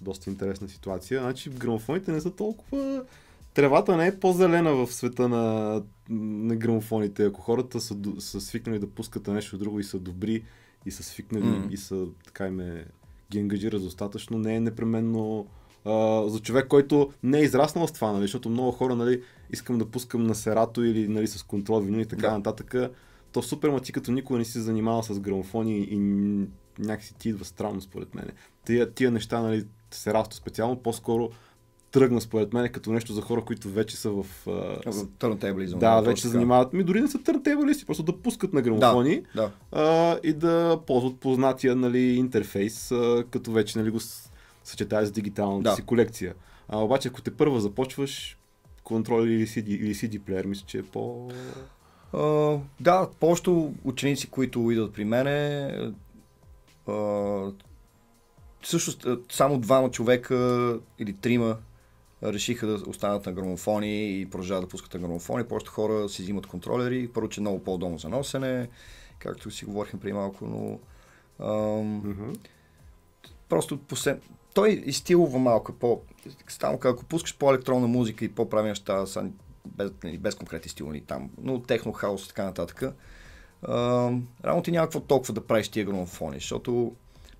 доста интересна ситуация. Значи грамофоните не са толкова... Тревата не е по-зелена в света на, на грамофоните. Ако хората са, са свикнали да пускат нещо друго и са добри и са свикнали Мгм. и са така им е, ги ангажира достатъчно, не е непременно а, за човек, който не е израснал с това, нали? защото много хора нали, искам да пускам на серато или нали, с контрол винил и така Да. нататък. То супер, ма ти като никога не си се занимавал с грамофони и някакси ти идва странно според мен. Тия, тия неща, нали, серасто специално, по-скоро тръгна според мен като нещо за хора, които вече са в... В търнтейблизъм. да, вече се занимават. Ми дори не са търнтейбълисти, просто да пускат на грамофони Да, а, и да ползват познатия нали, интерфейс, а, като вече нали, го с- съчетаят с дигиталната Да. си колекция. А, обаче, ако те първа започваш, контрол или CD, или CD плеер, мисля, че е по... А, да, повечето ученици, които идват при мене, а, всъщност само двама човека или трима решиха да останат на грамофони и продължават да пускат на грамофони. Повечето хора си взимат контролери. Първо, че е много по-удобно за носене, както си говорихме преди малко, но ам, Мгм. просто послед... той изстилва малко по... Само ако пускаш по-електронна музика и по-прави неща, са без, нали, без конкретни стилни там, но техно, хаос и така нататък, а, реално ти няма какво толкова да правиш тия грамофони, защото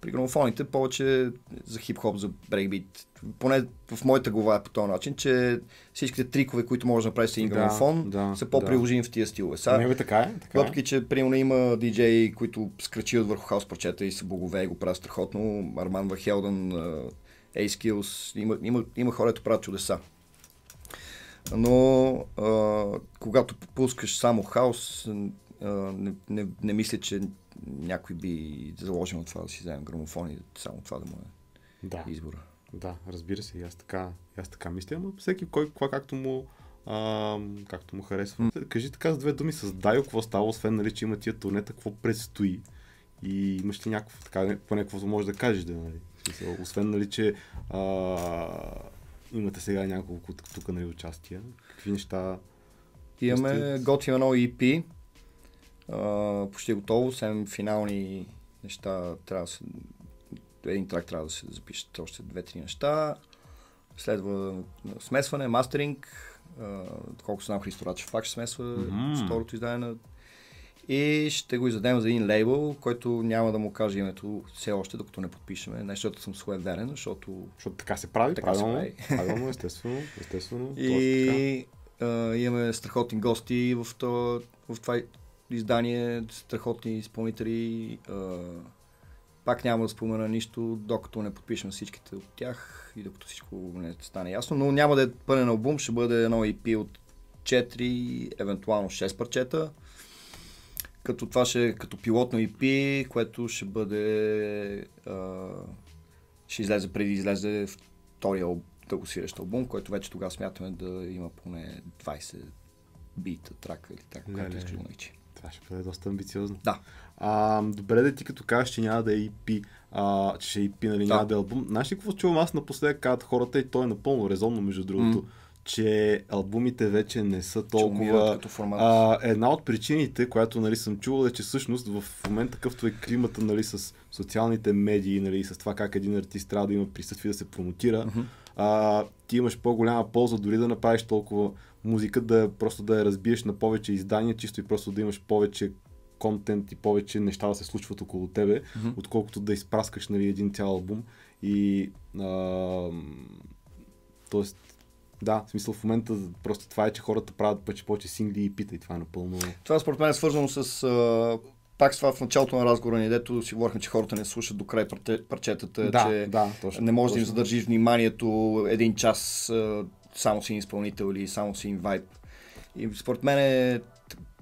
При грамофоните повече за хип-хоп, за брейкбит. Поне в моята глава е по този начин, че всичките трикове, които може да направиш с един Да, грамофон, да, са по-приложими в тия стилове. Сега, Не, бе, така е. Така въпреки, че примерно има диджеи, които скрачиват върху хаус парчета и са богове и го правят страхотно. Арман Вахелдън, A-Skills, има, има, има хора, които правят чудеса. Но а, когато пускаш само хаос, а, не, не, не мисля, че някой би заложил на това да си вземе грамофон и само това да му е да. избора. Да, разбира се, и аз така, и аз така мисля, но всеки кой, кой както му, а, както му харесва. Mm. Кажи така с две думи с Дайо, какво става, освен нали, че има тия турнета, какво предстои и имаш ли някакво, така, поне какво може да кажеш, да, нали? Смисъл, освен, нали, че а, имате сега няколко тук, нали, участия, какви неща? Имаме, готвим едно EP, а, почти готово, 7 финални неща трябва да се един трак трябва да се запишат още две-три неща. Следва смесване, мастеринг. Колко знам, Христо Рачев пак ще смесва mm-hmm. второто издание на... И ще го издадем за един лейбъл, който няма да му каже името все още, докато не подпишеме. Не, защото съм суеверен, защото... Защото така се прави, така правилно, се прави. правилно, естествено, естествено. И а, имаме страхотни гости в, това, в това издание, страхотни изпълнители. А, пак няма да спомена нищо, докато не подпишем всичките от тях и докато всичко не стане ясно. Но няма да е пълен албум, ще бъде едно EP от 4, евентуално 6 парчета. Като това ще е като пилотно EP, което ще бъде... А, ще излезе преди излезе втория дългосвирещ албум, който вече тогава смятаме да има поне 20 бита, трака или така, както искаш да Това ще бъде доста амбициозно. Да. А, добре да ти като кажеш, че няма да е EP, а, че ще е EP, нали, да. няма да е албум. Знаеш ли какво чувам аз напоследък казват хората и то е напълно резонно, между другото, mm. че албумите вече не са толкова... А, една от причините, която нали, съм чувал е, че всъщност в момента какъвто е климата нали, с социалните медии, нали, с това как един артист трябва да има присъствие да се промотира, mm-hmm. а, ти имаш по-голяма полза дори да направиш толкова музика, да просто да я разбиеш на повече издания, чисто и просто да имаш повече контент и повече неща да се случват около тебе, mm-hmm. отколкото да изпраскаш нали, един цял албум. И а, тоест, да, в смисъл в момента просто това е, че хората правят повече, повече сингли и пита и това е напълно... Това според мен е свързано с а, пак с това в началото на разговора ни, дето си говорихме, че хората не слушат до край парчетата, да, че да, точно, не може точно. да им задържиш вниманието един час само си изпълнител или само си вайб. И според мен е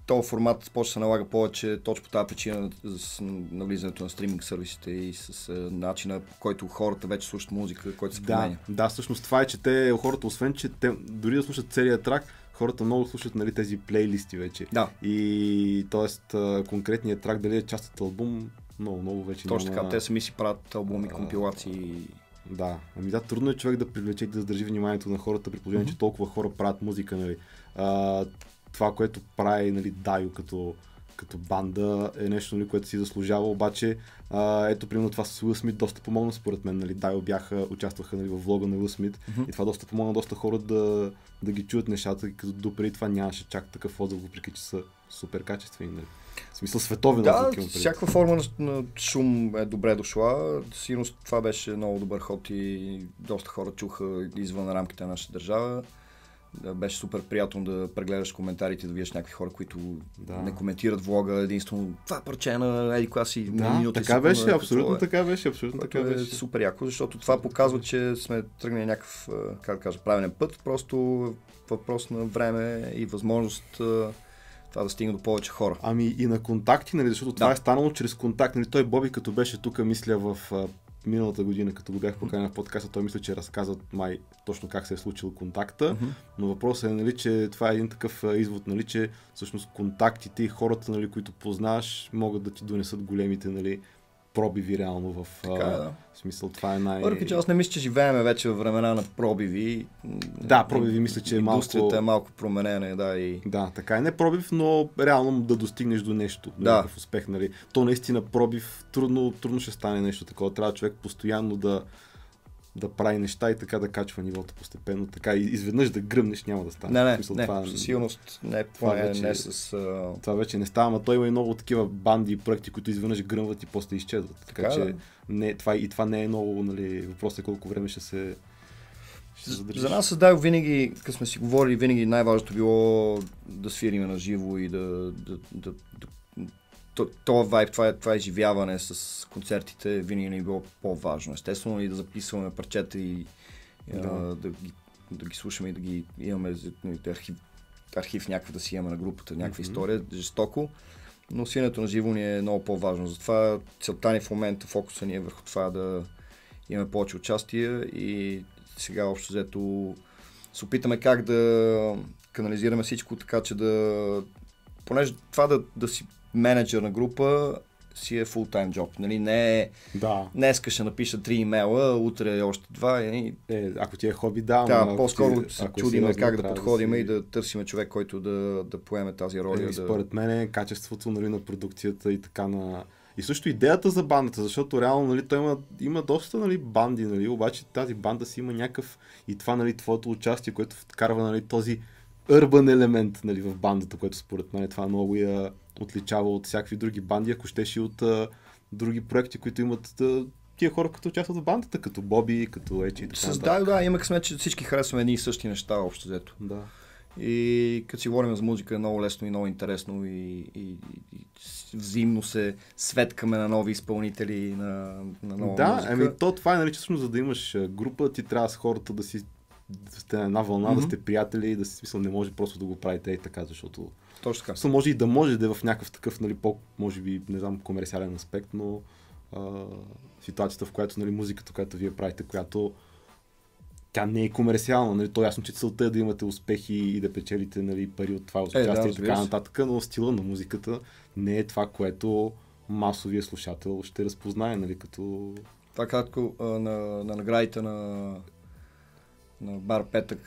този формат почва се налага повече точно по тази причина с навлизането на стриминг сервисите и с начина по който хората вече слушат музика, който се променя. Да, да, всъщност това е, че те, хората, освен, че те дори да слушат целият трак, хората много слушат нали, тези плейлисти вече. Да. И т.е. конкретният трак дали е част от албум, много, много вече Точно няма... така, те сами си правят албуми, компилации. Да, ами да, трудно е човек да привлече и да задържи вниманието на хората, при положение, mm-hmm. че толкова хора правят музика, нали. А, това, което прави нали, Дайо като, като банда е нещо, нали, което си заслужава, обаче а, ето примерно това с Уил Смит доста помогна според мен, нали, Дайо бяха, участваха нали, в влога на Уил Смит mm-hmm. и това доста помогна доста хора да, да ги чуят нещата, като допреди това нямаше чак такъв отзив, въпреки че са супер качествени. Нали. В смисъл световен Да, всяка форма на, шум е добре дошла. Сигурно това беше много добър ход и доста хора чуха извън рамките на нашата държава беше супер приятно да прегледаш коментарите, да видиш някакви хора, които да. не коментират влога, единствено това парче на еди класи да, минути. Така беше, секунда, абсолютно е, така беше, абсолютно така е беше. супер яко, защото това показва, че сме тръгнали някакъв, как да кажа, правилен път, просто въпрос на време и възможност това да стигне до повече хора. Ами и на контакти, нали, защото да. това е станало чрез контакт. Нали, той Боби, като беше тук, мисля, в миналата година, като го бях поканен в подкаста, той мисля, че разказват май точно как се е случил контакта, mm-hmm. но въпросът е, нали, че това е един такъв извод, нали, че всъщност контактите и хората, нали, които познаваш, могат да ти донесат големите нали, пробиви реално в така, е, да. смисъл. Това е най... Въпреки, че аз не мисля, че живееме вече в времена на пробиви. Да, пробиви мисля, че е малко... Индустрията е малко променена, да. И... Да, така е. Не пробив, но реално да достигнеш до нещо. Да. В успех, нали. То наистина пробив, трудно, трудно ще стане нещо такова. Трябва човек постоянно да да прави неща и така да качва нивото постепенно. Така и изведнъж да гръмнеш няма да стане. Не, не, Смисъл, не, това, със сигурност не, това това не, вече- не с... А... това вече не става, но той има и много такива банди и проекти, които изведнъж гръмват и после изчезват. Така, Така, че да. не, това, и това не е много, нали, въпросът е колко време ще се, ще се За- нас създах винаги, като сме си говорили, винаги най-важното било да свириме на живо и да, да, да, да то, то вайб, това това изживяване с концертите, винаги ни е било по-важно. Естествено и да записваме парчета и Да. да. да, ги, да ги слушаме и да ги имаме архив, архив някакъв да си имаме на групата, някаква Мгм. история, жестоко. Но свирането на живо ни е много по-важно. Затова целта ни в момента, фокуса ни е върху това да имаме повече участие и сега общо взето се опитаме как да канализираме всичко така, че да... Понеже това да, да си менеджер на група си е full-time job. Нали? Не е Да. днеска ще напиша три имейла, утре още два. И, Е, ако ти е хоби, да. да, по-скоро си- се е чудиме как да подходим си- и да търсиме човек, който да, да поеме тази роля. Еми, да... според мен е качеството нали, на продукцията и така на... И също идеята за бандата, защото реално нали, той има, има доста нали, банди, нали, обаче тази банда си има някакъв и това нали, твоето участие, което вкарва нали, този urban елемент нали, в бандата, което според мен това много я отличава от всякакви други банди, ако щеше и от а, други проекти, които имат а, тия хора, като участват в бандата, като Боби, като Ечи и така С, да, да, има късмет, че всички харесваме едни и същи неща, общо взето. Да. И като си говорим за музика е много лесно и много интересно и, и, и, взаимно се светкаме на нови изпълнители, на, на нова да, музика. ами то това е че всъщност за да имаш група, ти трябва с хората да си да сте на една вълна, Мгм. да сте приятели и да си смисъл не може просто да го правите и така, защото Точно така. Смисъл, може и да може да е в някакъв такъв, нали, по, може би, не знам, комерциален аспект, но а, ситуацията, в която, нали, музиката, която вие правите, която тя не е комерциална, нали, то е ясно, че целта е да имате успехи и да печелите, нали, пари от това да, участие и разбира така се. нататък, но стила на музиката не е това, което масовия слушател ще разпознае, нали, като... Това кратко на, на наградите на, на Бар Петък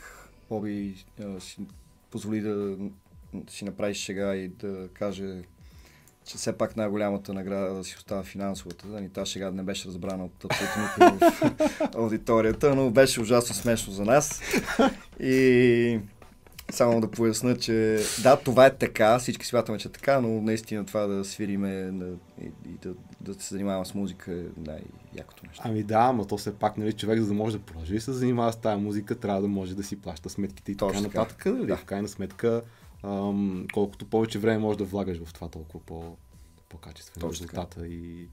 Боби си позволи да си направи шега и да каже, че все пак най-голямата награда да си остава финансовата. Да, ни тази шега не беше разбрана от абсолютно никой в аудиторията, но беше ужасно смешно за нас. И само да поясна, че да, това е така, всички смятаме, че е така, но наистина това да свириме и, и да, да се занимаваме с музика е най-якото нещо. Ами да, ама то все пак, нали, човек, за да може да продължи да се занимава с тази музика, трябва да може да си плаща сметките и Точно така. нататък. Нали? Да. В крайна сметка, ам, колкото повече време можеш да влагаш в това, толкова по, по-качествен е резултата. И,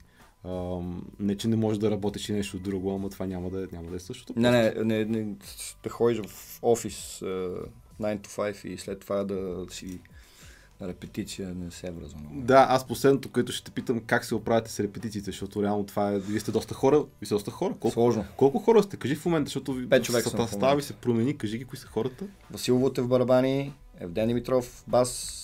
ам, не, че не можеш да работиш и нещо друго, ама това няма да, няма да е същото. Не, не, не, не да ходиш в офис uh, 9 to 5 и след това да си на репетиция не се връзва. Да, аз последното, което ще те питам, как се оправяте с репетициите, защото реално това е, вие сте доста хора, вие сте доста хора. Колко, Сложно. колко хора сте? Кажи в момента, защото Пет човека в състава ви се промени, кажи ги кои са хората. Васил Вутев барабани, Евден Димитров бас,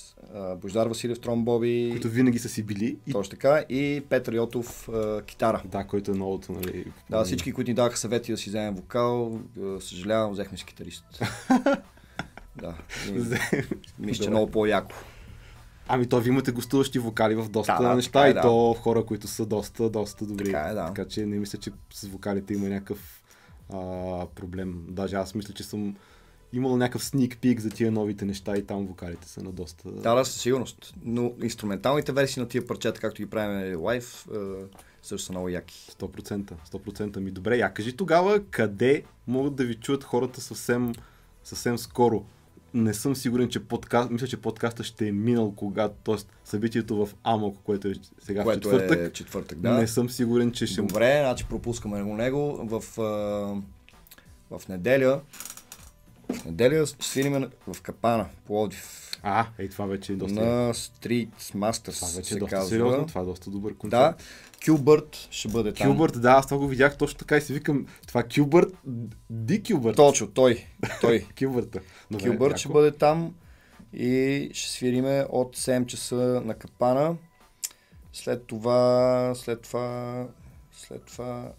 Бождар Василев тромбоби, които винаги са си били. И... точно така, и Петър Йотов китара. Да, който е новото, нали. Да, всички, които ни даваха съвети да си вземем вокал, съжалявам, взехме си китарист. да, мисля, че много по-яко. Ами то ви имате гостуващи вокали в доста Да, неща е, и да. то хора, които са доста, доста добри. Така е, да. Така че не мисля, че с вокалите има някакъв а, проблем. Даже аз мисля, че съм имал някакъв sneak peek за тия новите неща и там вокалите са на доста... Да, да, със сигурност. Но инструменталните версии на тия парчета, както ги правим лайв, е, също са много яки. 100%. 100% ми добре. Я кажи тогава къде могат да ви чуят хората съвсем, съвсем скоро. Не съм сигурен, че подкаст, мисля, че подкаста ще е минал когато, т.е. събитието в Амок, което е сега в което четвъртък. е четвъртък, да. Не съм сигурен, че ще... Добре, значи пропускаме го него. В, в неделя в неделя ще свириме в Капана, Пловдив. А, ей, това вече е доста... На Street Masters Това вече е доста казва. сериозно, това е доста добър Да, концерт. Кюбърт ще бъде там. Кюбърт, да, аз това го видях точно така и си викам, това Кюбърт, Ди Кюбърт. Точно, той. той. Кюбърта. Добре, Кюбърт ще бъде там и ще свириме от 7 часа на Капана. След това, след това, след това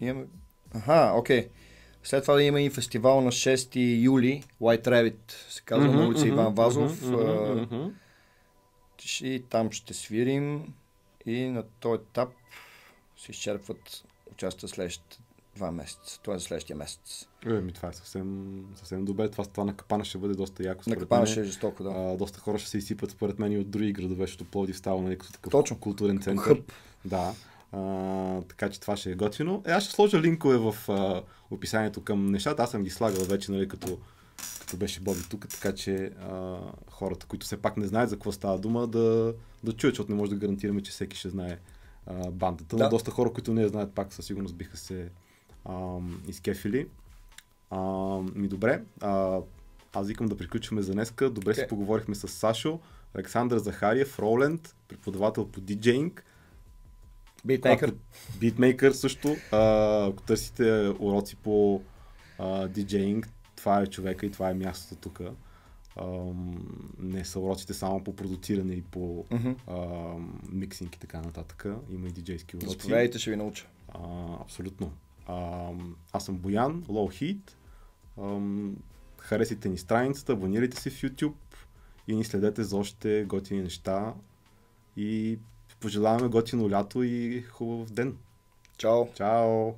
имаме... Аха, окей. След това да има и фестивал на 6 юли, White Rabbit, се казва Мгм, на улица мгм, Иван Вазов. мгм, мгм. И там ще свирим и на този етап се изчерпват участия следващите два месеца. Е за следващия месец. Е, ми това е съвсем, съвсем добре. Това, това на Капана ще бъде доста яко. На Капана мен. ще е жестоко, да. А, доста хора ще се изсипат според мен и от други градове, защото Пловдив става нали, като такъв Точно. културен център. хъб. Да. А, така че това ще е готино. Е, аз ще сложа линкове в а, описанието към нещата. Аз съм ги слагал вече, нали, като, като беше Боби тук, така че а, хората, които все пак не знаят за какво става дума, да, да чуят, защото не може да гарантираме, че всеки ще знае а, бандата. Но Да. доста хора, които не знаят, пак със сигурност биха се а, изкефили. А, ми добре. А, аз викам да приключваме за днеска. Добре си Окей. поговорихме с Сашо, Александър Захариев, Роленд, преподавател по диджеинг. Битмейкър. Битмейкър също. А, ако търсите уроци по а, диджеинг, това е човека и това е мястото тук. Не са уроците само по продуциране и по Мгм. ам, миксинг и така нататък. Има и диджейски уроци. Заповядайте, ще ви науча. А, абсолютно. А, аз съм Боян, Low Heat. Ам, харесайте ни страницата, абонирайте се в YouTube и ни следете за още готини неща. И пожелаваме готино лято и хубав ден. Чао! Чао!